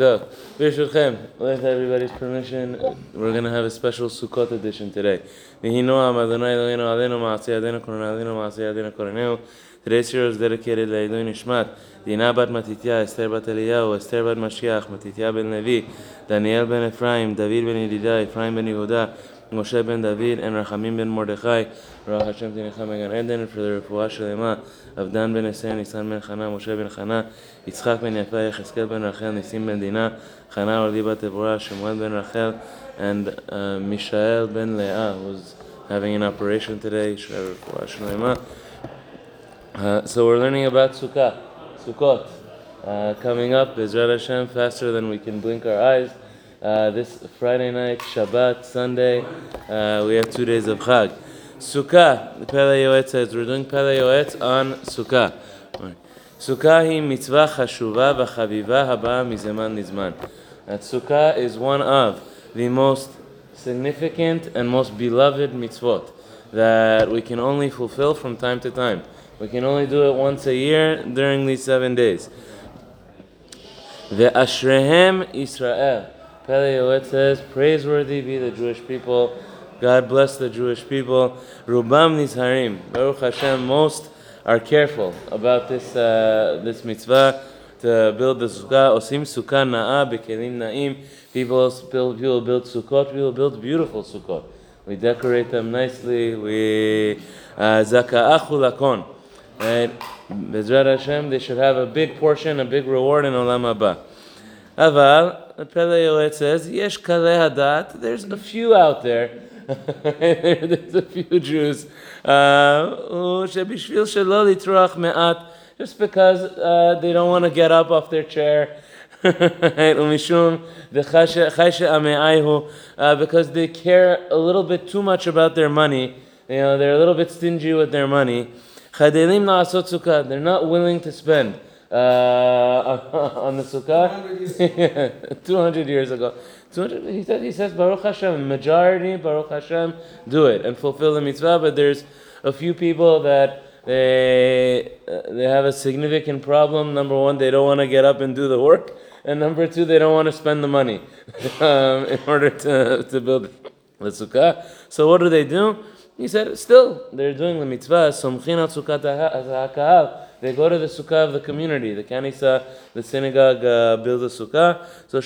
So, Birshutchem, with everybody's permission, we're going to have a special Sukkot edition today. Today's year is dedicated to Eilui Nishmat, Dina bat Matitya, Esther bat Eliyahu, Esther bat Mashiach, Matitya ben Levi, Daniel ben Ephraim, David ben Yedida, Ephraim ben Yehuda, Moshe ben David, and Rachamim ben Mordechai, Baruch Hashem Tinecha Megan Eden, for the Refuah Shalema of Dan ben Eser, Nisan ben Chana, Moshe ben Chana, Yitzchak ben Yafa, Yecheskel ben Rachel, Nisim ben Dina, Chana Orli bat Devorah, Shemuel ben Rachel, and uh, Mishael ben Leah, who's having an operation today, Refuah Shalema. Uh, so we're learning about Sukkah, Sukkot, uh, coming up, Bezrat Hashem, faster than we can blink our eyes. Uh, this Friday night, Shabbat, Sunday, uh, we have two days of Chag. Sukkah, the Pele Yoetz we're doing Pele Yoetz on Sukkah. Sukkah hi mitzvah chashuva v'chaviva haba mizeman nizman. That Sukkah is one of the most significant and most beloved mitzvot that we can only fulfill from time to time. We can only do it once a year during these seven days. The Ashrehem Israel. Yoetz says, Praiseworthy be the Jewish people. God bless the Jewish people. Rubam Nizharim. Baruch Hashem, most are careful about this, uh, this mitzvah to build the sukkah. Osim sukkah na'a bekelim na'im. People build, people build sukkot. People build beautiful sukkot. We decorate them nicely. We uh, zaka'achu lakon. Right? Bezrat Hashem, they should have a big portion, a big reward in Olam Haba. Aval, Pele says, Yesh Kale Hadat, there's a few out there. there's a few Jews. Uh, just because uh, they don't want to get up off their chair. uh, because they care a little bit too much about their money. You know, they're a little bit stingy with their money. They're not willing to spend. Uh, on the sukkah, 200 years ago. 200, he, said, he says, Baruch Hashem, majority, Baruch Hashem, do it and fulfill the mitzvah, but there's a few people that they, uh, they have a significant problem. Number one, they don't want to get up and do the work. And number two, they don't want to spend the money um, in order to, to build the sukkah. So what do they do? He said, still, they're doing the mitzvah. They go to the sukkah of the community, the kanisa, the synagogue uh, build a sukkah. So.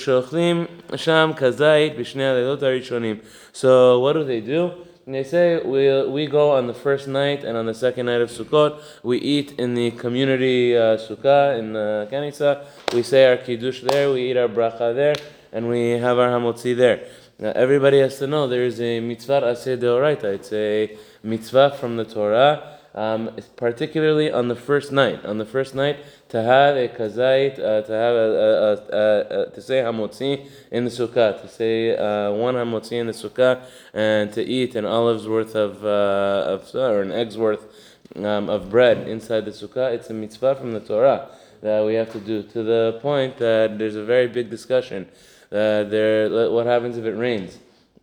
So what do they do? And they say we we go on the first night and on the second night of Sukkot. We eat in the community uh, sukkah in the kanisa. We say our kiddush there. We eat our bracha there, and we have our hamotzi there. Now, everybody has to know there is a mitzvah aseh deoraita. It's a mitzvah from the Torah um, particularly on the first night. On the first night, to have a kazait, uh, to have a, a, a, to say hamotzi in the sukkah, to say uh, one hamotzi in the sukkah, and to eat an olive's worth of, uh, of or an egg's worth um, of bread inside the sukkah. It's a mitzvah from the Torah that we have to do. To the point that there's a very big discussion. That there, what happens if it rains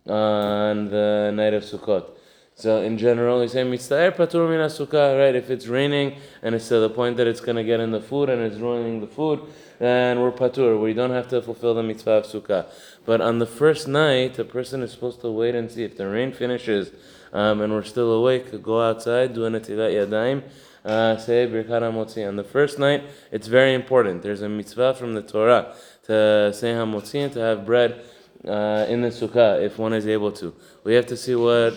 on the night of Sukkot? So in general, we say mitztaer patur min sukkah, right? If it's raining and it's to the point that it's going to get in the food and it's ruining the food, then we're patur. We don't have to fulfill the mitzvah of sukkah. But on the first night, a person is supposed to wait and see if the rain finishes um, and we're still awake. Go outside, do a netilat yadayim. Uh, say birkat. On the first night, it's very important. There's a mitzvah from the Torah to say hamotzi and to have bread uh, in the sukkah if one is able to. We have to see what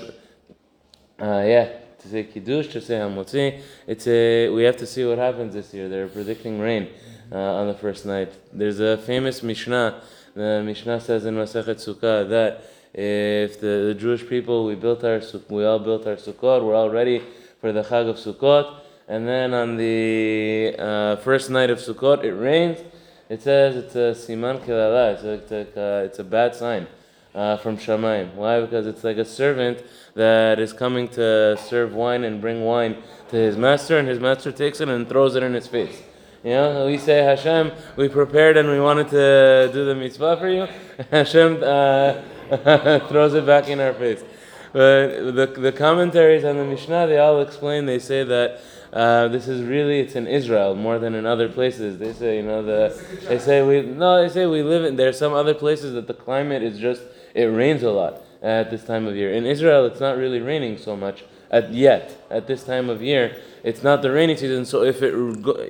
uh, yeah, to say kiddush, to say hamotzi. It's a we have to see what happens this year. They're predicting rain uh, on the first night. There's a famous Mishnah. The Mishnah says in Masechet Sukkah that if the, the Jewish people we built our we all built our sukkot, we're all ready for the Chag of Sukkot, and then on the uh, first night of Sukkot it rains. It says it's a siman kilala. It's a, it's a, it's a bad sign uh, from Shamayim. Why? Because it's like a servant that is coming to serve wine and bring wine to his master, and his master takes it and throws it in his face. You know, we say, Hashem, we prepared and we wanted to do the mitzvah for you. Hashem uh, throws it back in our face. But the, the commentaries on the Mishnah, they all explain, they say that uh, this is really it's in Israel more than in other places. They say you know the they say we no they say we live in there are some other places that the climate is just it rains a lot at this time of year. In Israel, it's not really raining so much at yet at this time of year. It's not the rainy season, so if it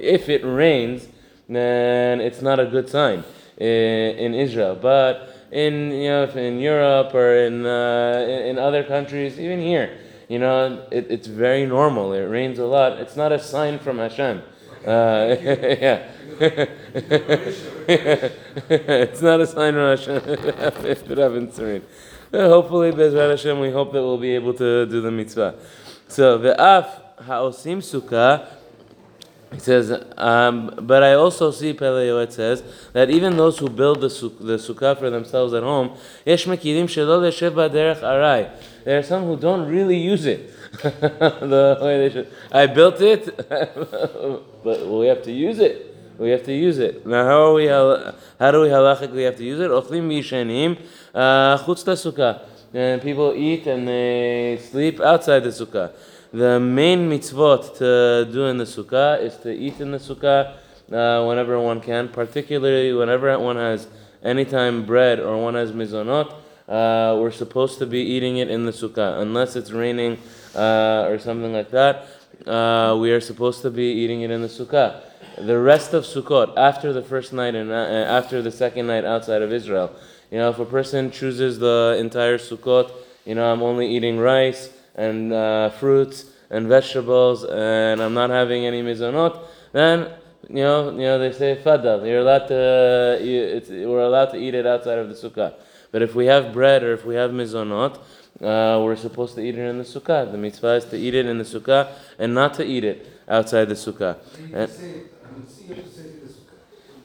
if it rains, then it's not a good sign in, in Israel. But in you know in Europe or in, uh, in in other countries, even here you know, it, it's very normal. It rains a lot. It's not a sign from Hashem. Uh, yeah. it's not a sign from Hashem if it happens to rain. Hopefully, Bezrat Hashem, we hope that we'll be able to do the mitzvah. So, ve'af ha'osim sukkah, he says, um, but I also see, Pele it says, that even those who build the, the sukkah for themselves at home. There are some who don't really use it the way they should. I built it, but we have to use it. We have to use it. Now, how are we? How do we halachically have to use it? Ochlim mishanim uh, chutz sukkah. And people eat and they sleep outside the sukkah. The main mitzvot to do in the sukkah is to eat in the sukkah uh, whenever one can, particularly whenever one has anytime bread or one has mizonot uh, we're supposed to be eating it in the sukkah. Unless it's raining uh, or something like that, uh, we are supposed to be eating it in the sukkah. The rest of Sukkot, after the first night and uh, after the second night outside of Israel, you know, if a person chooses the entire Sukkot, you know, I'm only eating rice and uh, fruits and vegetables, and I'm not having any mizonot, then you know, you know, they say fadal. You're allowed to, you, we're allowed to eat it outside of the sukkah. But if we have bread or if we have mizonot, uh, we're supposed to eat it in the sukkah. The mitzvah is to eat it in the sukkah and not to eat it outside the sukkah.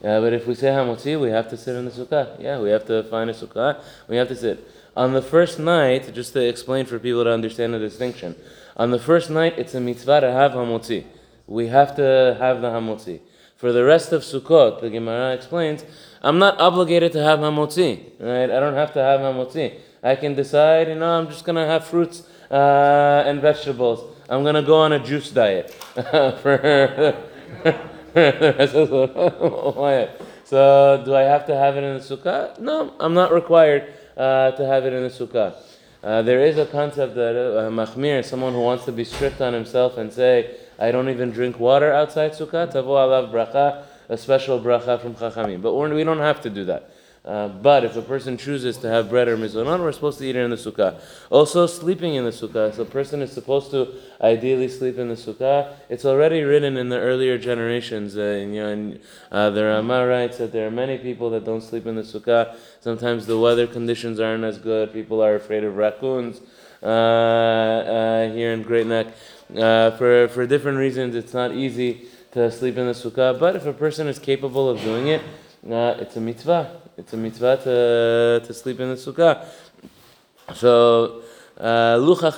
Yeah, but if we say hamotzi, we have to sit in the sukkah. Yeah, we have to find a sukkah. We have to sit. On the first night, just to explain for people to understand the distinction, on the first night, it's a mitzvah to have hamotzi. We have to have the hamotzi. For the rest of Sukkot, the Gemara explains, I'm not obligated to have hamotzi, right? I don't have to have hamotzi. I can decide, you know, I'm just gonna have fruits uh, and vegetables. I'm gonna go on a juice diet for So, do I have to have it in the sukkah? No, I'm not required uh, to have it in the sukkah. Uh, there is a concept that uh, machmir, someone who wants to be strict on himself and say, I don't even drink water outside Sukkah. Tavo alav bracha, a special bracha from Chachamim. But we don't have to do that. Uh, but if a person chooses to have bread or mizonot, we're supposed to eat it in the sukkah. Also, sleeping in the sukkah. So a person is supposed to ideally sleep in the sukkah. It's already written in the earlier generations. Uh, you know, and, uh, the Rama writes that there are many people that don't sleep in the sukkah. Sometimes the weather conditions aren't as good. People are afraid of raccoons uh, uh, here in Great Neck. For, for different reasons, it's not easy to sleep in the sukkah, but if a person is capable of doing it, it's a mitzvah. It's a mitzvah to, to sleep in the sukkah. So, uh, lucha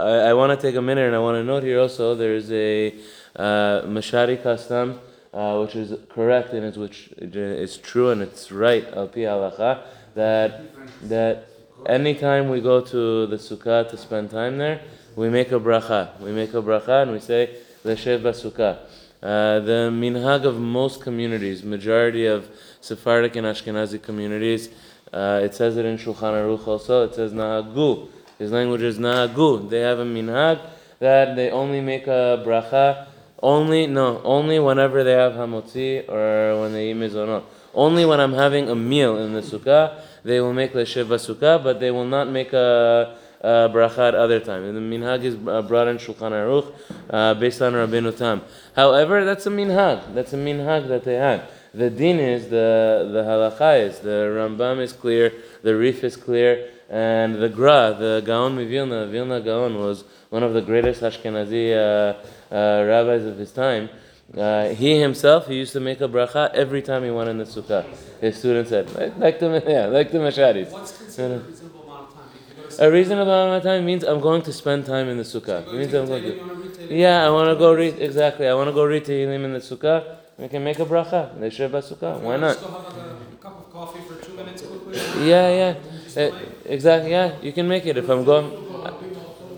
I, I want to take a minute and I want to note here also there's a uh, Mashadi custom, uh, which is correct and it's, which is true and it's right, al pi halacha, that, that anytime we go to the sukkah to spend time there, we make a bracha. We make a bracha and we say Leshev Basukah. Uh, the minhag of most communities, majority of Sephardic and Ashkenazi communities, uh, it says it in Shulchan Aruch also. It says Nahagu. His language is Nahagu. They have a minhag that they only make a bracha only no only whenever they have hamotzi or when they eat mizonot. Only when I'm having a meal in the sukkah, they will make leshev sukkah, but they will not make a uh, bracha at other time. And the minhag is uh, brought in Shulchan Aruch uh, based on Rabbeinu Tam. However, that's a minhag. That's a minhag that they had. The din is the the halacha is the Rambam is clear, the Rif is clear, and the Gra, the Gaon Mivilna, Vilna Gaon was one of the greatest Ashkenazi uh, uh, rabbis of his time. Uh, he himself, he used to make a bracha every time he went in the sukkah. His students said, like, like the yeah, like the Mashadis. What's considered reasonable amount of time? A reasonable amount of time means I'm going to spend time in the sukkah. It means I'm going to, yeah, I want to go read exactly. I want to go read Tehillim in the sukkah. We can make a bracha. Leishev sukkah. Why not? Still have like a cup of coffee for two minutes quickly. Yeah, yeah, uh, exactly. Yeah, you can make it if I'm going.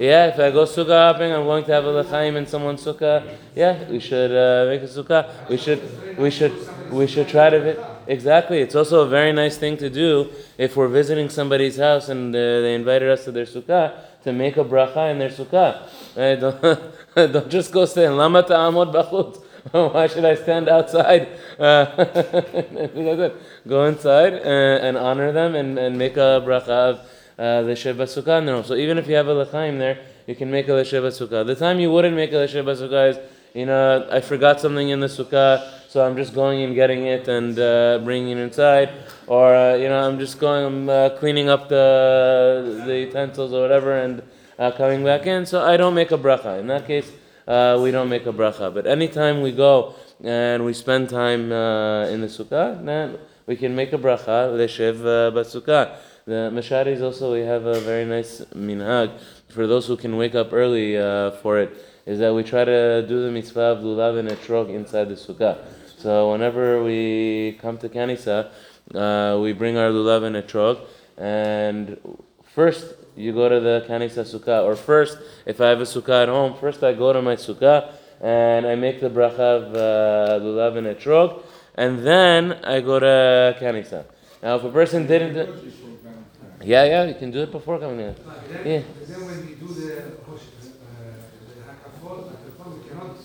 Yeah, if I go sukkah hopping, I'm going to have a lechaim in someone's sukkah. Yeah, we should uh, make a sukkah. We should, we should, we should try to. Vi- exactly, it's also a very nice thing to do if we're visiting somebody's house and uh, they invited us to their sukkah to make a bracha in their sukkah. Right? Don't, don't just go stand. Lama ta'amod bachut. Why should I stand outside? Uh, go inside and, and honor them and, and make a bracha of uh, the Sheba Sukkah home. So even if you have a lechaim there, you can make a Lesheba Sukkah. The time you wouldn't make a Lesheba Sukkah is, you know, I forgot something in the Sukkah, so I'm just going and getting it and uh, bringing it inside. Or, uh, you know, I'm just going, I'm uh, cleaning up the, the utensils or whatever and uh, coming back in. So I don't make a bracha. In that case, uh, we don't make a bracha. But anytime we go and we spend time uh, in the Sukkah, then we can make a bracha, Leshev uh, Basukkah. The Mashadis also, we have a very nice minhag for those who can wake up early uh, for it, is that we try to do the mitzvah of lulav and etrog inside the sukkah. So whenever we come to Kanisa, uh, we bring our lulav and etrog, and first you go to the Kanisa sukkah, or first, if I have a sukkah at home, first I go to my sukkah and I make the bracha of uh, lulav and etrog, and then I go to Kanisa. Now, if a person didn't, yeah, yeah, you can do it before coming in. Yeah. Then when we do the uh, the Hakafot, Hakafot, cannot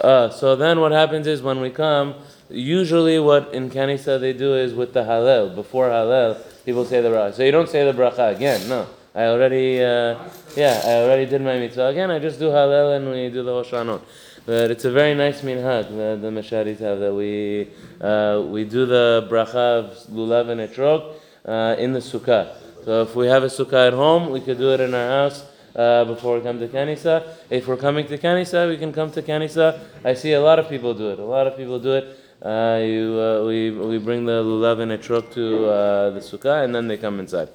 Uh, so then what happens is when we come, usually what in Kanisa they do is with the Hallel, before Hallel, people say the bracha. So you don't say the bracha again, no. I already, uh, yeah, I already did my mitzvah again. I just do Hallel and we do the Hoshanot. But it's a very nice minhag that the Mashadis have that we uh, we do the bracha of lulav and etrog uh, in the sukkah. So if we have a sukkah at home, we could do it in our house uh, before we come to Kanisa. If we're coming to Kanisa, we can come to Kanisa. I see a lot of people do it. A lot of people do it. Uh, you, uh, we, we bring the lulav and etrog to uh, the sukkah, and then they come inside.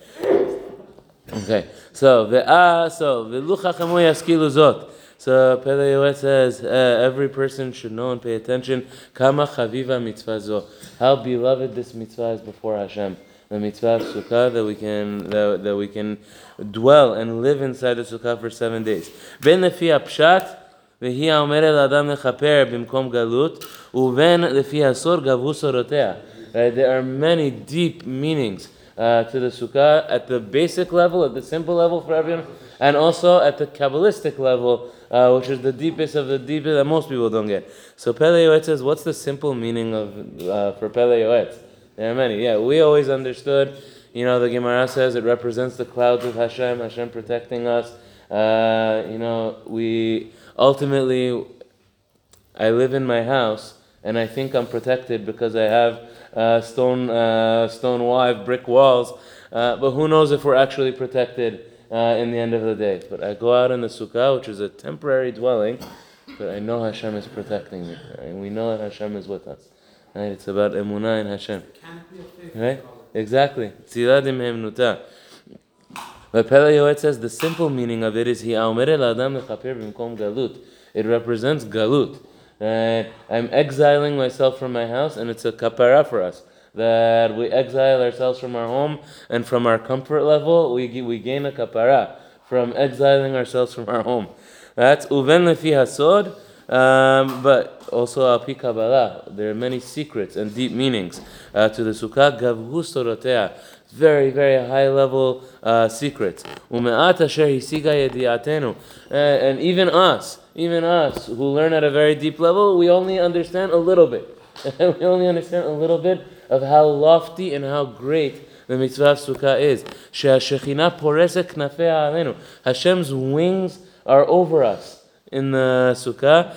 Okay, so ve'ah, so ve'lu chachamu yaskilu zot. So Pele Yoetz says uh, every person should know and pay attention. Kama chaviva mitzvah zo. How beloved this mitzvah is before Hashem The mitzvah of sukkah that we can that, that we can dwell and live inside the sukkah for seven days. Ben lefi הפשט והיא האומרת לאדם לכפר במקום גלות, ובין לפי הסור גבו סורותיה. Right? There are many deep meanings uh, to the sukkah at the basic level, at the simple level for everyone, and also at the Kabbalistic level, uh, which is the deepest of the deepest that most people don't get. So Pele Yoetz says, what's the simple meaning of uh, for Pele Yoetz? There are many. Yeah, we always understood. You know, the Gemara says it represents the clouds of Hashem, Hashem protecting us. Uh, you know, we ultimately, I live in my house and I think I'm protected because I have uh, stone, uh, stone wall, brick walls. Uh, but who knows if we're actually protected uh, in the end of the day? But I go out in the sukkah, which is a temporary dwelling, but I know Hashem is protecting me, and we know that Hashem is with us. Right? It's about emunah in Hashem. Canopy of faith. Right? Exactly. Tzilad imhemnuta. But Pele Yoetz says the simple meaning of it is he aumere la'adam lechaper galut. It represents galut. That I'm exiling myself from my house, and it's a kapara for us. That we exile ourselves from our home and from our comfort level, we, we gain a kapara from exiling ourselves from our home. That's uven lefi hasod, um, but also al pi Kabbalah. There are many secrets and deep meanings uh, to the sukkah. Gavhu sorotea. Very, very high level uh, secrets. Ume'at asher hisiga yediatenu. Uh, And even us, even us who learn at a very deep level, we only understand a little bit. we only understand a little bit of how lofty and how great the mitzvah of sukkah is. She'ashechina poreset knafea alenu. Hashem's wings are over us in the sukkah.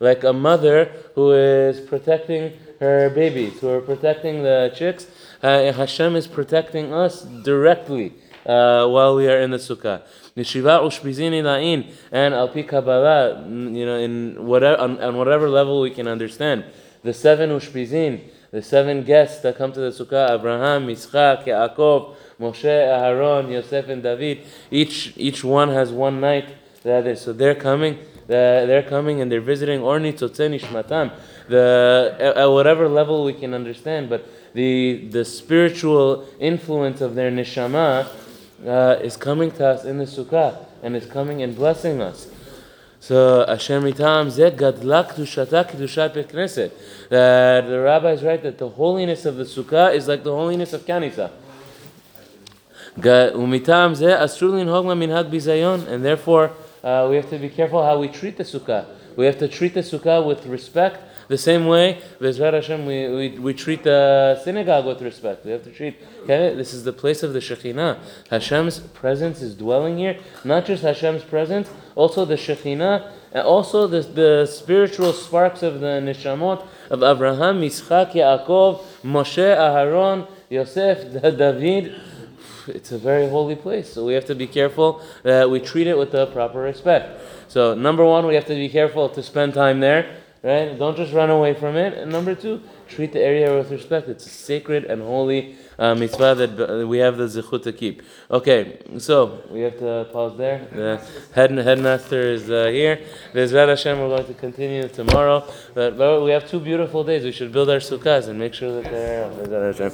Like a mother who is protecting her babies, who are protecting the chicks. Uh, Hashem is protecting us directly uh, while we are in the sukkah. And al pi Kabbalah, you know, in whatever on, on whatever level we can understand. The seven ushpizin, the seven guests that come to the sukkah: Abraham, Yitzchak, Yaakov, Moshe, Aaron, Yosef, and David. Each each one has one night. So they're coming. They're coming and they're visiting Orni Tzotzeh Nishmatam. The at, at whatever level we can understand, but the the spiritual influence of their neshama uh, is coming to us in the sukkah and is coming and blessing us. So Hashem mitam zeh gadla kedushata kedushat. That the rabbis write that the holiness of the sukkah is like the holiness of kanisa. And therefore uh, we have to be careful how we treat the sukkah. We have to treat the sukkah with respect, the same way we, we, we treat the synagogue with respect. We have to treat. Okay, this is the place of the Shekhinah. Hashem's presence is dwelling here. Not just Hashem's presence, also the Shekhinah, and also the, the spiritual sparks of the neshamot of Abraham, Yitzchak, Yaakov, Moshe, Aharon, Yosef, David it's a very holy place. So we have to be careful that we treat it with the proper respect. So number one, we have to be careful to spend time there, right? Don't just run away from it. And number two, treat the area with respect. It's a sacred and holy uh, mitzvah that uh, we have the zichut to keep. Okay, so we have to pause there. The head headmaster is uh, here. Bezrat Hashem, we're going to continue tomorrow. But, but we have two beautiful days. We should build our sukkahs and make sure that they're. Bezrat Hashem.